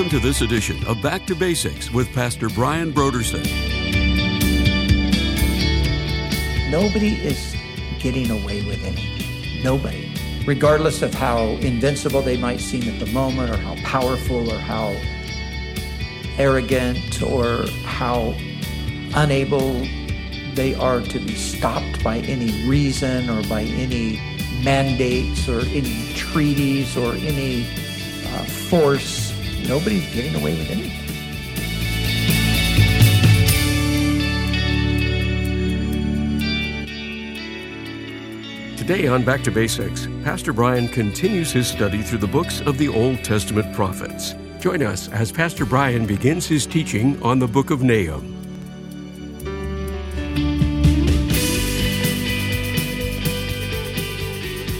Welcome to this edition of Back to Basics with Pastor Brian Brodersen. Nobody is getting away with anything. Nobody. Regardless of how invincible they might seem at the moment, or how powerful, or how arrogant, or how unable they are to be stopped by any reason or by any mandates or any treaties or any uh, force. Nobody's getting away with anything. Today on Back to Basics, Pastor Brian continues his study through the books of the Old Testament prophets. Join us as Pastor Brian begins his teaching on the book of Nahum.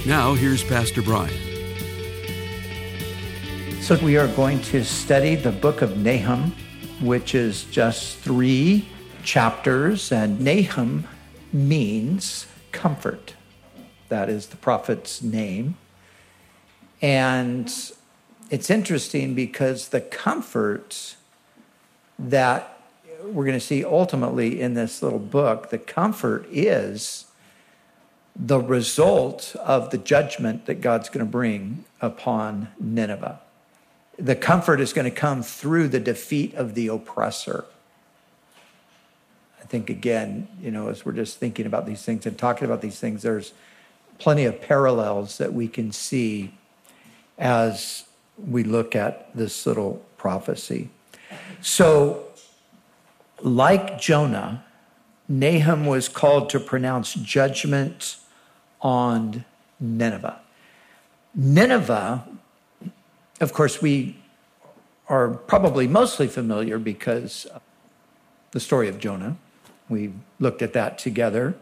Now, here's Pastor Brian. We are going to study the book of Nahum, which is just three chapters, and Nahum means comfort. That is the prophet's name. And it's interesting because the comfort that we're going to see ultimately in this little book, the comfort is the result of the judgment that God's going to bring upon Nineveh. The comfort is going to come through the defeat of the oppressor. I think, again, you know, as we're just thinking about these things and talking about these things, there's plenty of parallels that we can see as we look at this little prophecy. So, like Jonah, Nahum was called to pronounce judgment on Nineveh. Nineveh, of course, we are probably mostly familiar because the story of Jonah. We looked at that together.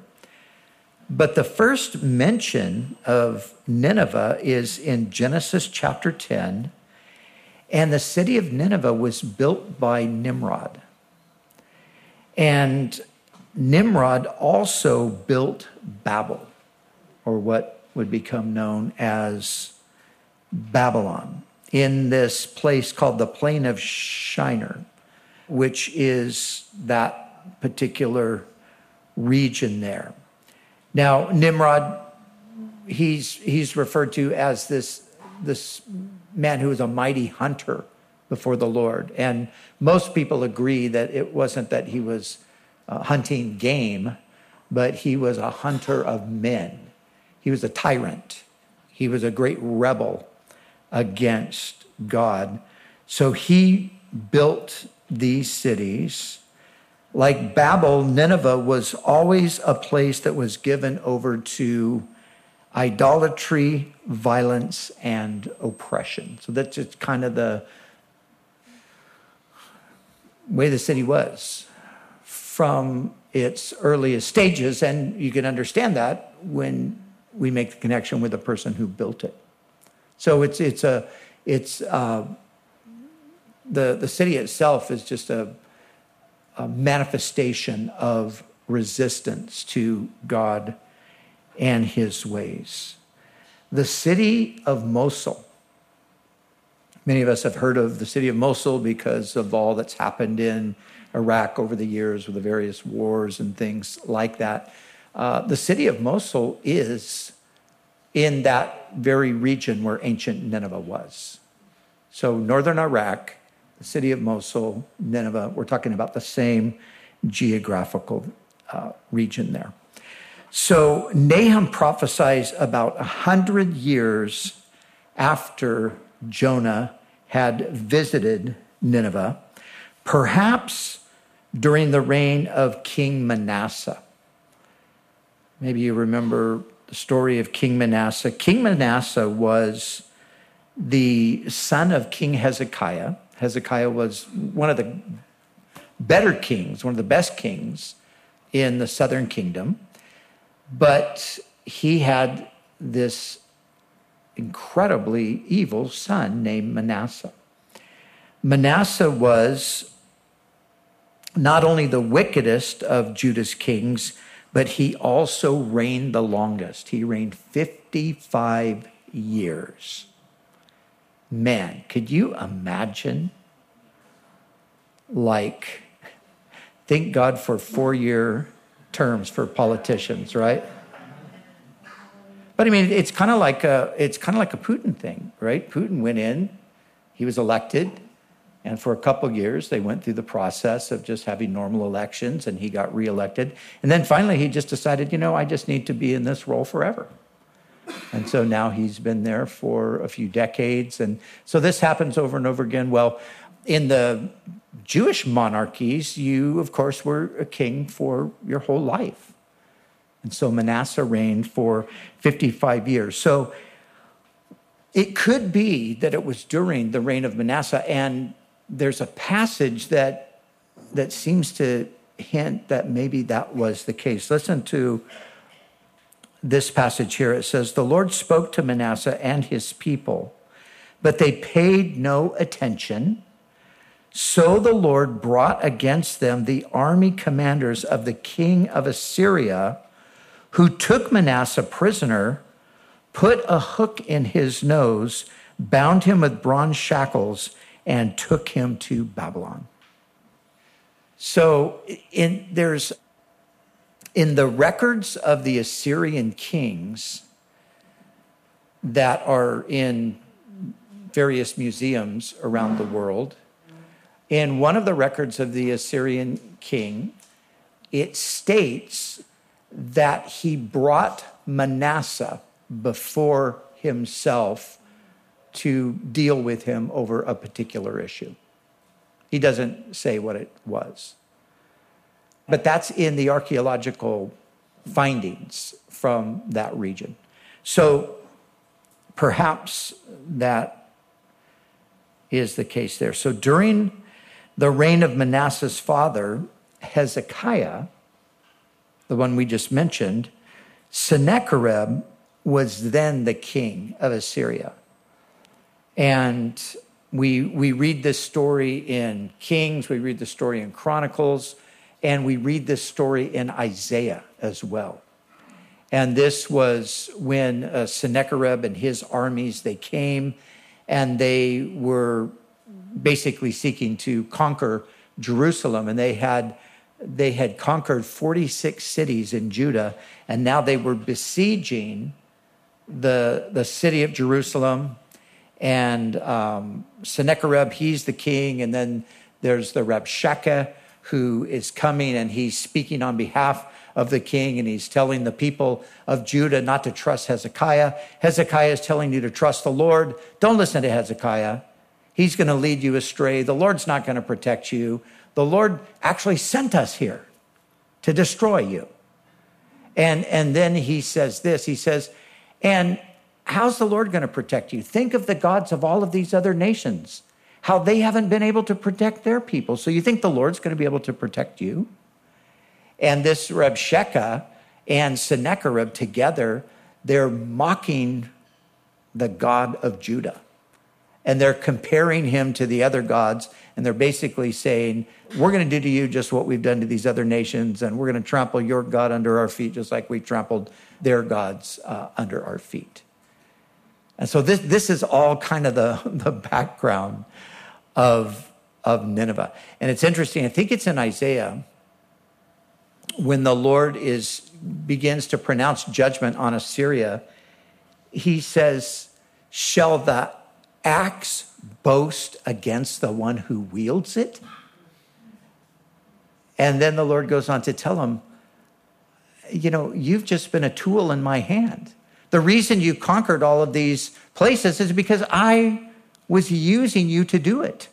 But the first mention of Nineveh is in Genesis chapter 10. And the city of Nineveh was built by Nimrod. And Nimrod also built Babel or what would become known as Babylon, in this place called the Plain of Shinar, which is that particular region there. Now, Nimrod, he's, he's referred to as this, this man who was a mighty hunter before the Lord. And most people agree that it wasn't that he was uh, hunting game, but he was a hunter of men. He was a tyrant. He was a great rebel against God. So he built these cities. Like Babel, Nineveh was always a place that was given over to idolatry, violence, and oppression. So that's just kind of the way the city was from its earliest stages. And you can understand that when we make the connection with the person who built it. So it's it's a it's uh, the the city itself is just a, a manifestation of resistance to God and His ways. The city of Mosul. Many of us have heard of the city of Mosul because of all that's happened in Iraq over the years with the various wars and things like that. Uh, the city of Mosul is in that very region where ancient Nineveh was. So, northern Iraq, the city of Mosul, Nineveh, we're talking about the same geographical uh, region there. So, Nahum prophesies about a hundred years after Jonah had visited Nineveh, perhaps during the reign of King Manasseh. Maybe you remember the story of King Manasseh. King Manasseh was the son of King Hezekiah. Hezekiah was one of the better kings, one of the best kings in the southern kingdom. But he had this incredibly evil son named Manasseh. Manasseh was not only the wickedest of Judah's kings, but he also reigned the longest. He reigned 55 years. Man, could you imagine like, thank God for four year terms for politicians, right? But I mean, it's kind of like a, it's kind of like a Putin thing, right? Putin went in, he was elected, and for a couple years, they went through the process of just having normal elections, and he got reelected. And then finally, he just decided, you know, I just need to be in this role forever. And so now he's been there for a few decades. And so this happens over and over again. Well, in the Jewish monarchies, you, of course, were a king for your whole life. And so Manasseh reigned for 55 years. So it could be that it was during the reign of Manasseh. And there's a passage that, that seems to hint that maybe that was the case. Listen to this passage here. It says, The Lord spoke to Manasseh and his people, but they paid no attention. So the Lord brought against them the army commanders of the king of Assyria, who took Manasseh prisoner, put a hook in his nose, bound him with bronze shackles, and took him to Babylon. So in, there's in the records of the Assyrian kings that are in various museums around the world, in one of the records of the Assyrian king, it states that he brought Manasseh before himself to deal with him over a particular issue. He doesn't say what it was. But that's in the archaeological findings from that region. So perhaps that is the case there. So during the reign of Manasseh's father, Hezekiah, the one we just mentioned, Sennacherib was then the king of Assyria. And we, we read this story in Kings, we read the story in Chronicles. And we read this story in Isaiah as well. And this was when uh, Sennacherib and his armies, they came and they were basically seeking to conquer Jerusalem. And they had, they had conquered 46 cities in Judah. And now they were besieging the, the city of Jerusalem. And um, Sennacherib, he's the king. And then there's the Rabshakeh, who is coming and he's speaking on behalf of the king and he's telling the people of Judah not to trust Hezekiah. Hezekiah is telling you to trust the Lord. Don't listen to Hezekiah. He's going to lead you astray. The Lord's not going to protect you. The Lord actually sent us here to destroy you. And, and then he says this he says, and how's the Lord going to protect you? Think of the gods of all of these other nations how they haven't been able to protect their people. So you think the Lord's going to be able to protect you? And this Rabshakeh and Sennacherib together, they're mocking the God of Judah. And they're comparing him to the other gods. And they're basically saying, We're going to do to you just what we've done to these other nations. And we're going to trample your God under our feet, just like we trampled their gods uh, under our feet. And so this, this is all kind of the, the background of, of Nineveh. And it's interesting, I think it's in Isaiah when the Lord is begins to pronounce judgment on Assyria, he says, Shall the axe boast against the one who wields it? And then the Lord goes on to tell him, You know, you've just been a tool in my hand. The reason you conquered all of these places is because I was using you to do it.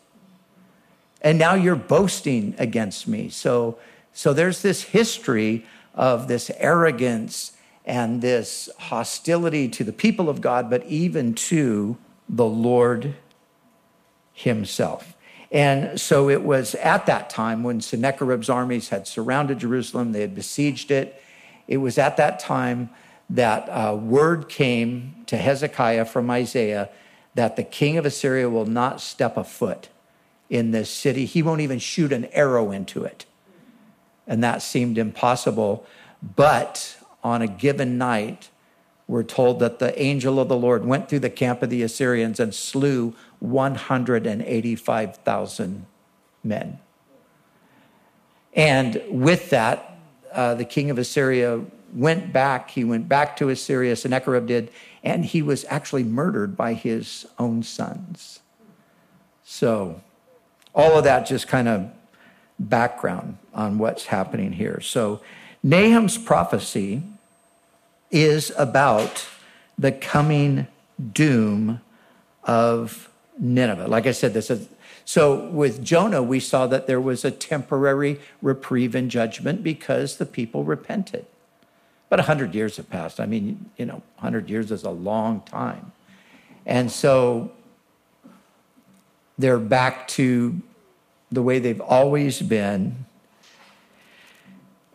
And now you're boasting against me. So, so there's this history of this arrogance and this hostility to the people of God, but even to the Lord Himself. And so it was at that time when Sennacherib's armies had surrounded Jerusalem, they had besieged it. It was at that time that uh, word came to Hezekiah from Isaiah that the king of Assyria will not step a foot in this city. He won't even shoot an arrow into it. And that seemed impossible. But on a given night, we're told that the angel of the Lord went through the camp of the Assyrians and slew 185,000 men. And with that, uh, the king of Assyria went back. He went back to Assyria, Sennacherib did, and he was actually murdered by his own sons. So, all of that just kind of background on what's happening here. So, Nahum's prophecy is about the coming doom of Nineveh. Like I said, this is so with Jonah, we saw that there was a temporary reprieve and judgment because the people repented. But 100 years have passed. I mean, you know, 100 years is a long time. And so they're back to the way they've always been.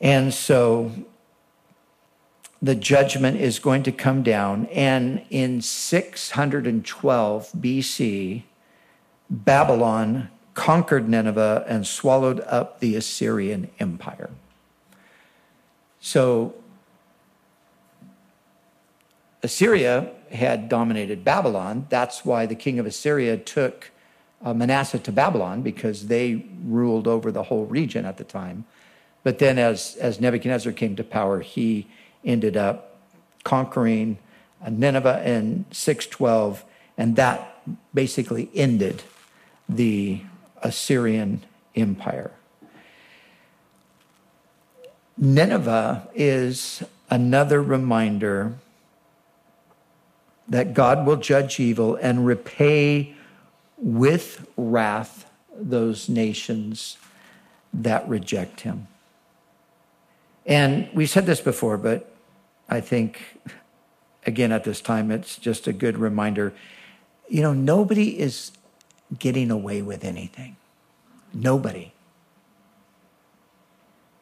And so the judgment is going to come down. And in 612 BC, Babylon conquered Nineveh and swallowed up the Assyrian Empire. So Assyria had dominated Babylon. That's why the king of Assyria took uh, Manasseh to Babylon because they ruled over the whole region at the time. But then, as, as Nebuchadnezzar came to power, he ended up conquering uh, Nineveh in 612, and that basically ended the Assyrian Empire. Nineveh is another reminder that God will judge evil and repay with wrath those nations that reject him. And we've said this before, but I think, again, at this time, it's just a good reminder. You know, nobody is getting away with anything. Nobody.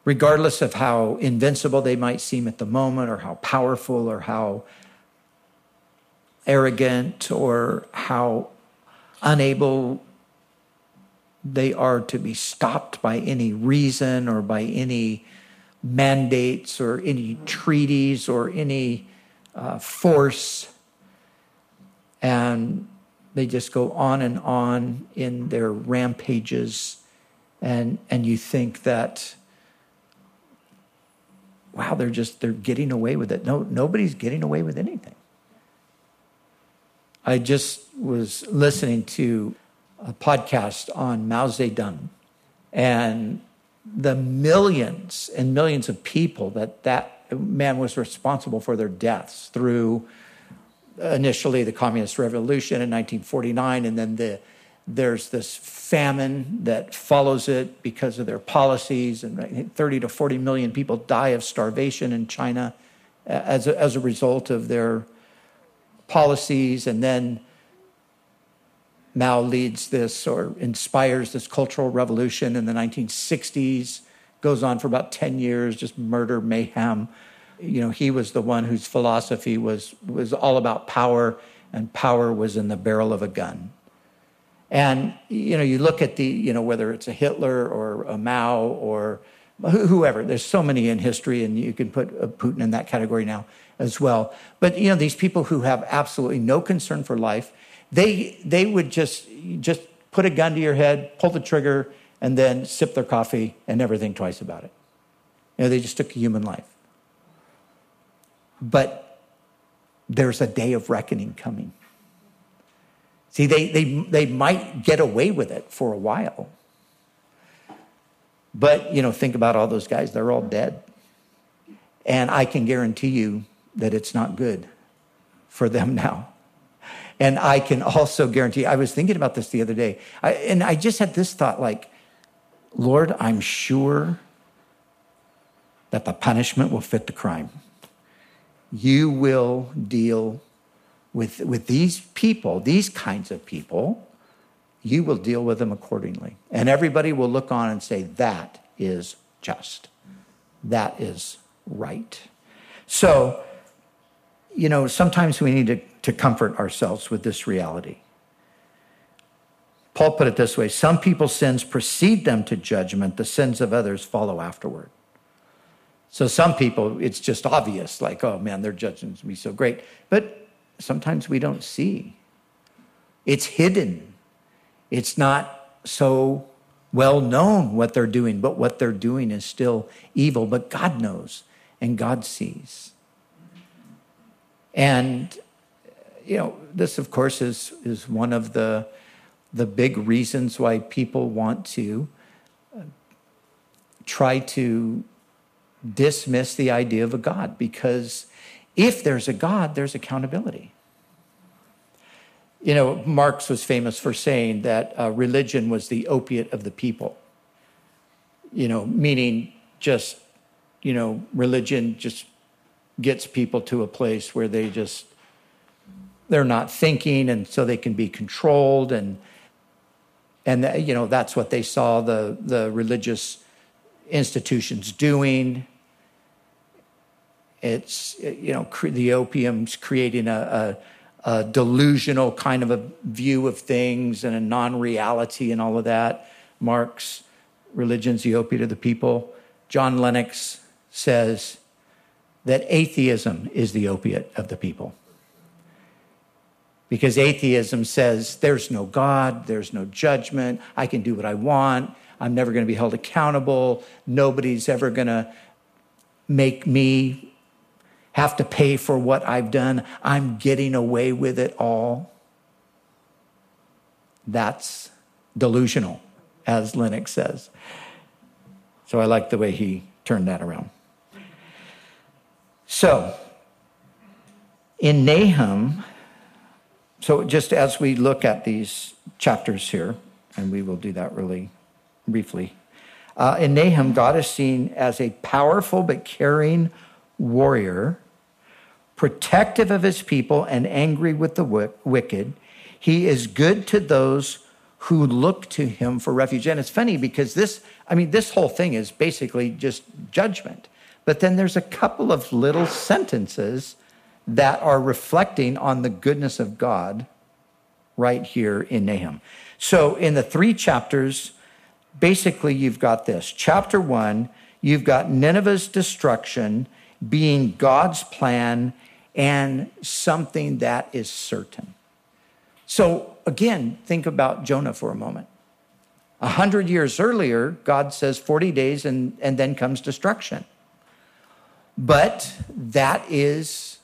Regardless of how invincible they might seem at the moment, or how powerful, or how arrogant, or how unable they are to be stopped by any reason or by any mandates or any treaties or any uh, force. And they just go on and on in their rampages. And, and you think that, wow, they're just, they're getting away with it. No, nobody's getting away with anything. I just was listening to a podcast on Mao Zedong and the millions and millions of people that that man was responsible for their deaths through initially the communist revolution in 1949 and then the there's this famine that follows it because of their policies and 30 to 40 million people die of starvation in China as a, as a result of their policies and then Mao leads this or inspires this cultural revolution in the 1960s, goes on for about 10 years, just murder, mayhem. You know, he was the one whose philosophy was, was all about power, and power was in the barrel of a gun. And, you know, you look at the, you know, whether it's a Hitler or a Mao or whoever, there's so many in history, and you can put uh, Putin in that category now as well. But, you know, these people who have absolutely no concern for life, they, they would just, just put a gun to your head, pull the trigger, and then sip their coffee and never think twice about it. You know, they just took a human life. But there's a day of reckoning coming. See, they, they, they might get away with it for a while. But, you know, think about all those guys, they're all dead. And I can guarantee you that it's not good for them now. And I can also guarantee, I was thinking about this the other day, I, and I just had this thought like, Lord, I'm sure that the punishment will fit the crime. You will deal with, with these people, these kinds of people, you will deal with them accordingly. And everybody will look on and say, that is just. That is right. So, you know, sometimes we need to to comfort ourselves with this reality. Paul put it this way some people's sins precede them to judgment, the sins of others follow afterward. So some people, it's just obvious, like, oh man, their judgment's gonna be so great. But sometimes we don't see. It's hidden. It's not so well known what they're doing, but what they're doing is still evil. But God knows and God sees. And, you know, this, of course, is, is one of the, the big reasons why people want to uh, try to dismiss the idea of a God, because if there's a God, there's accountability. You know, Marx was famous for saying that uh, religion was the opiate of the people. You know, meaning just, you know, religion just gets people to a place where they just, they're not thinking and so they can be controlled and, and you know, that's what they saw the, the religious institutions doing. It's, you know, the opium's creating a, a a delusional kind of a view of things and a non reality and all of that. Marx, religion's the opiate of the people. John Lennox says that atheism is the opiate of the people. Because atheism says there's no God, there's no judgment, I can do what I want, I'm never going to be held accountable, nobody's ever going to make me have to pay for what I've done. I'm getting away with it all. That's delusional, as Lennox says. So I like the way he turned that around. So, in Nahum, so just as we look at these chapters here, and we will do that really briefly, uh, in Nahum, God is seen as a powerful but caring warrior protective of his people and angry with the wicked. He is good to those who look to him for refuge. And it's funny because this, I mean, this whole thing is basically just judgment. But then there's a couple of little sentences that are reflecting on the goodness of God right here in Nahum. So in the three chapters, basically you've got this. Chapter one, you've got Nineveh's destruction being God's plan and something that is certain. So, again, think about Jonah for a moment. A hundred years earlier, God says 40 days and, and then comes destruction. But that is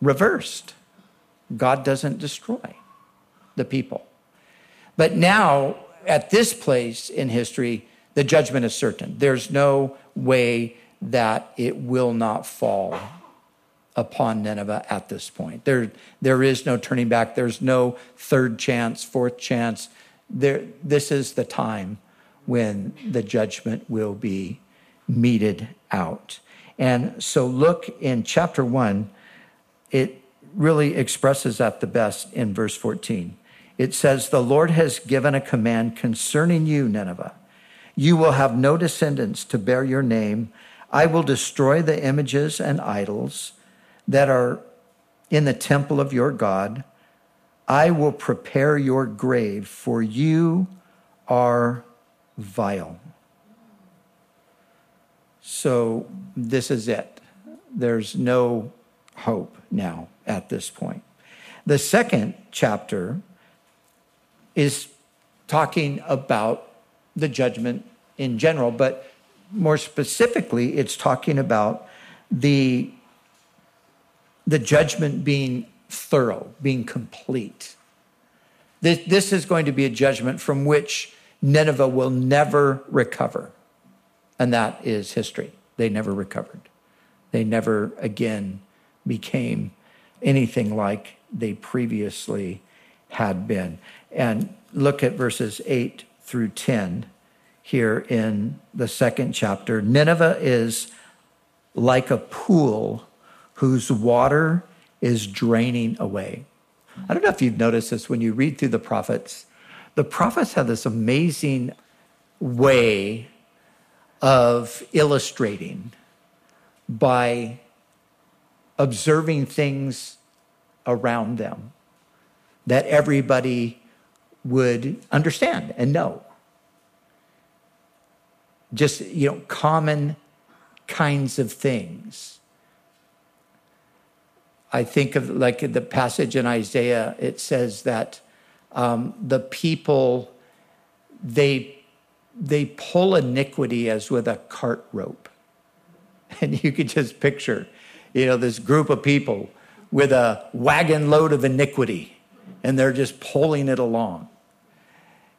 reversed. God doesn't destroy the people. But now, at this place in history, the judgment is certain. There's no way that it will not fall upon Nineveh at this point. There, there is no turning back. There's no third chance, fourth chance. There, this is the time when the judgment will be meted out. And so, look in chapter one, it really expresses that the best in verse 14. It says, The Lord has given a command concerning you, Nineveh. You will have no descendants to bear your name. I will destroy the images and idols that are in the temple of your God. I will prepare your grave, for you are vile. So, this is it. There's no hope now at this point. The second chapter is talking about the judgment in general, but more specifically, it's talking about the the judgment being thorough, being complete. This, this is going to be a judgment from which Nineveh will never recover. And that is history. They never recovered. They never again became anything like they previously had been. And look at verses 8 through 10 here in the second chapter. Nineveh is like a pool whose water is draining away. I don't know if you've noticed this when you read through the prophets. The prophets have this amazing way of illustrating by observing things around them that everybody would understand and know. Just, you know, common kinds of things I think of like the passage in Isaiah, it says that um, the people, they they pull iniquity as with a cart rope. And you could just picture, you know, this group of people with a wagon load of iniquity, and they're just pulling it along.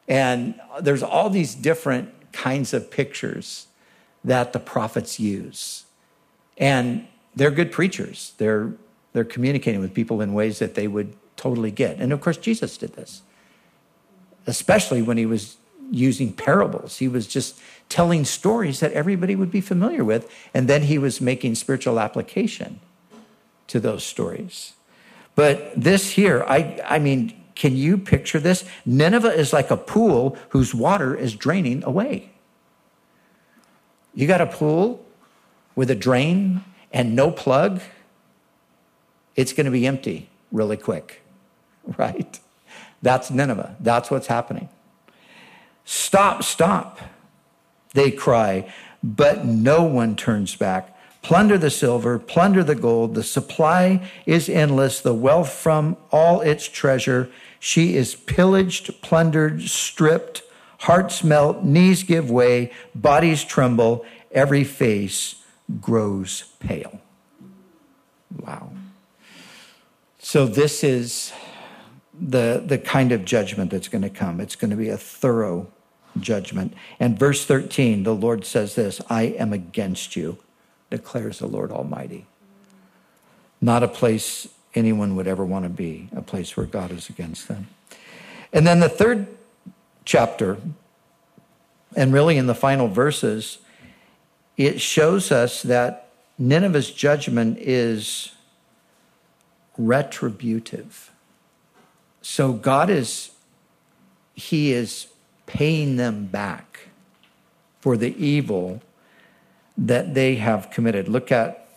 And there's all these different kinds of pictures that the prophets use. And they're good preachers. They're, they're communicating with people in ways that they would totally get. And of course, Jesus did this, especially when he was using parables. He was just telling stories that everybody would be familiar with, and then he was making spiritual application to those stories. But this here, I, I mean, can you picture this? Nineveh is like a pool whose water is draining away. You got a pool with a drain and no plug, it's going to be empty really quick, right? That's Nineveh. That's what's happening. Stop, stop, they cry, but no one turns back. Plunder the silver, plunder the gold. The supply is endless, the wealth from all its treasure. She is pillaged, plundered, stripped. Hearts melt, knees give way, bodies tremble, every face grows pale. Wow. So, this is the, the kind of judgment that's going to come. It's going to be a thorough judgment. And verse 13, the Lord says this I am against you, declares the Lord Almighty. Not a place anyone would ever want to be, a place where God is against them. And then the third chapter, and really in the final verses, it shows us that Nineveh's judgment is retributive. So God is, He is paying them back for the evil that they have committed. Look at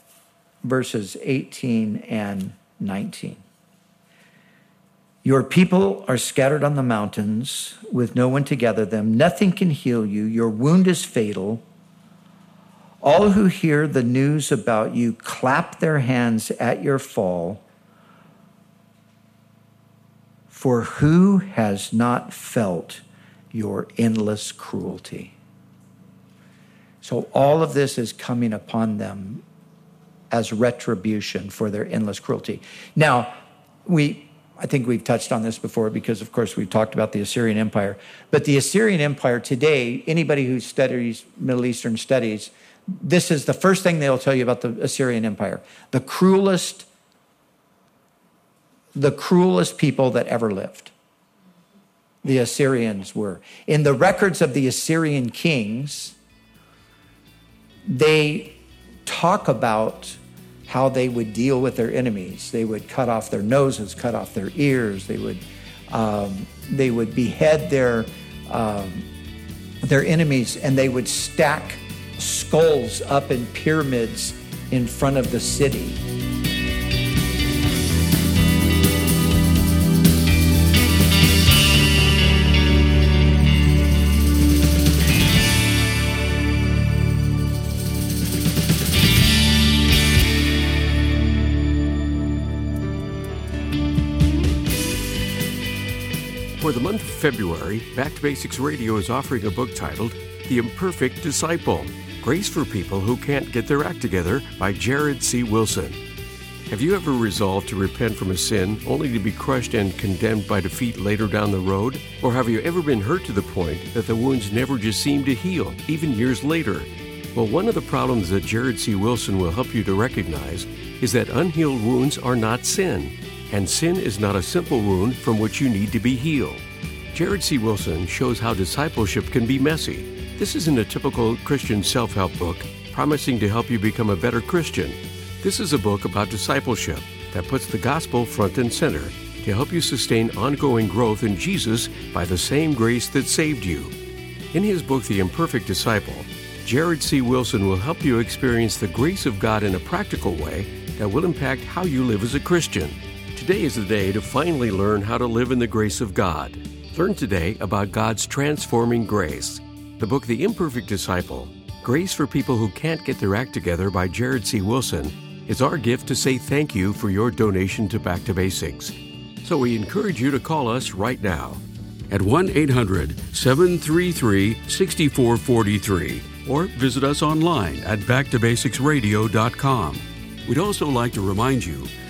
verses 18 and 19. Your people are scattered on the mountains with no one to gather them. Nothing can heal you. Your wound is fatal. All who hear the news about you clap their hands at your fall. For who has not felt your endless cruelty? So, all of this is coming upon them as retribution for their endless cruelty. Now, we, I think we've touched on this before because, of course, we've talked about the Assyrian Empire. But the Assyrian Empire today, anybody who studies Middle Eastern studies, this is the first thing they'll tell you about the Assyrian Empire. The cruelest, the cruelest people that ever lived. The Assyrians were. In the records of the Assyrian kings, they talk about how they would deal with their enemies. They would cut off their noses, cut off their ears. They would, um, they would behead their, um, their enemies, and they would stack skulls up in pyramids in front of the city. For the month of February, Back to Basics Radio is offering a book titled The Imperfect Disciple Grace for People Who Can't Get Their Act Together by Jared C. Wilson. Have you ever resolved to repent from a sin only to be crushed and condemned by defeat later down the road? Or have you ever been hurt to the point that the wounds never just seem to heal, even years later? Well, one of the problems that Jared C. Wilson will help you to recognize is that unhealed wounds are not sin, and sin is not a simple wound from which you need to be healed. Jared C. Wilson shows how discipleship can be messy this isn't a typical Christian self help book promising to help you become a better Christian. This is a book about discipleship that puts the gospel front and center to help you sustain ongoing growth in Jesus by the same grace that saved you. In his book, The Imperfect Disciple, Jared C. Wilson will help you experience the grace of God in a practical way that will impact how you live as a Christian. Today is the day to finally learn how to live in the grace of God. Learn today about God's transforming grace. The book The Imperfect Disciple Grace for People Who Can't Get Their Act Together by Jared C. Wilson is our gift to say thank you for your donation to Back to Basics. So we encourage you to call us right now. at 1 800 733 6443 or visit us online at backtobasicsradio.com. We'd also like to remind you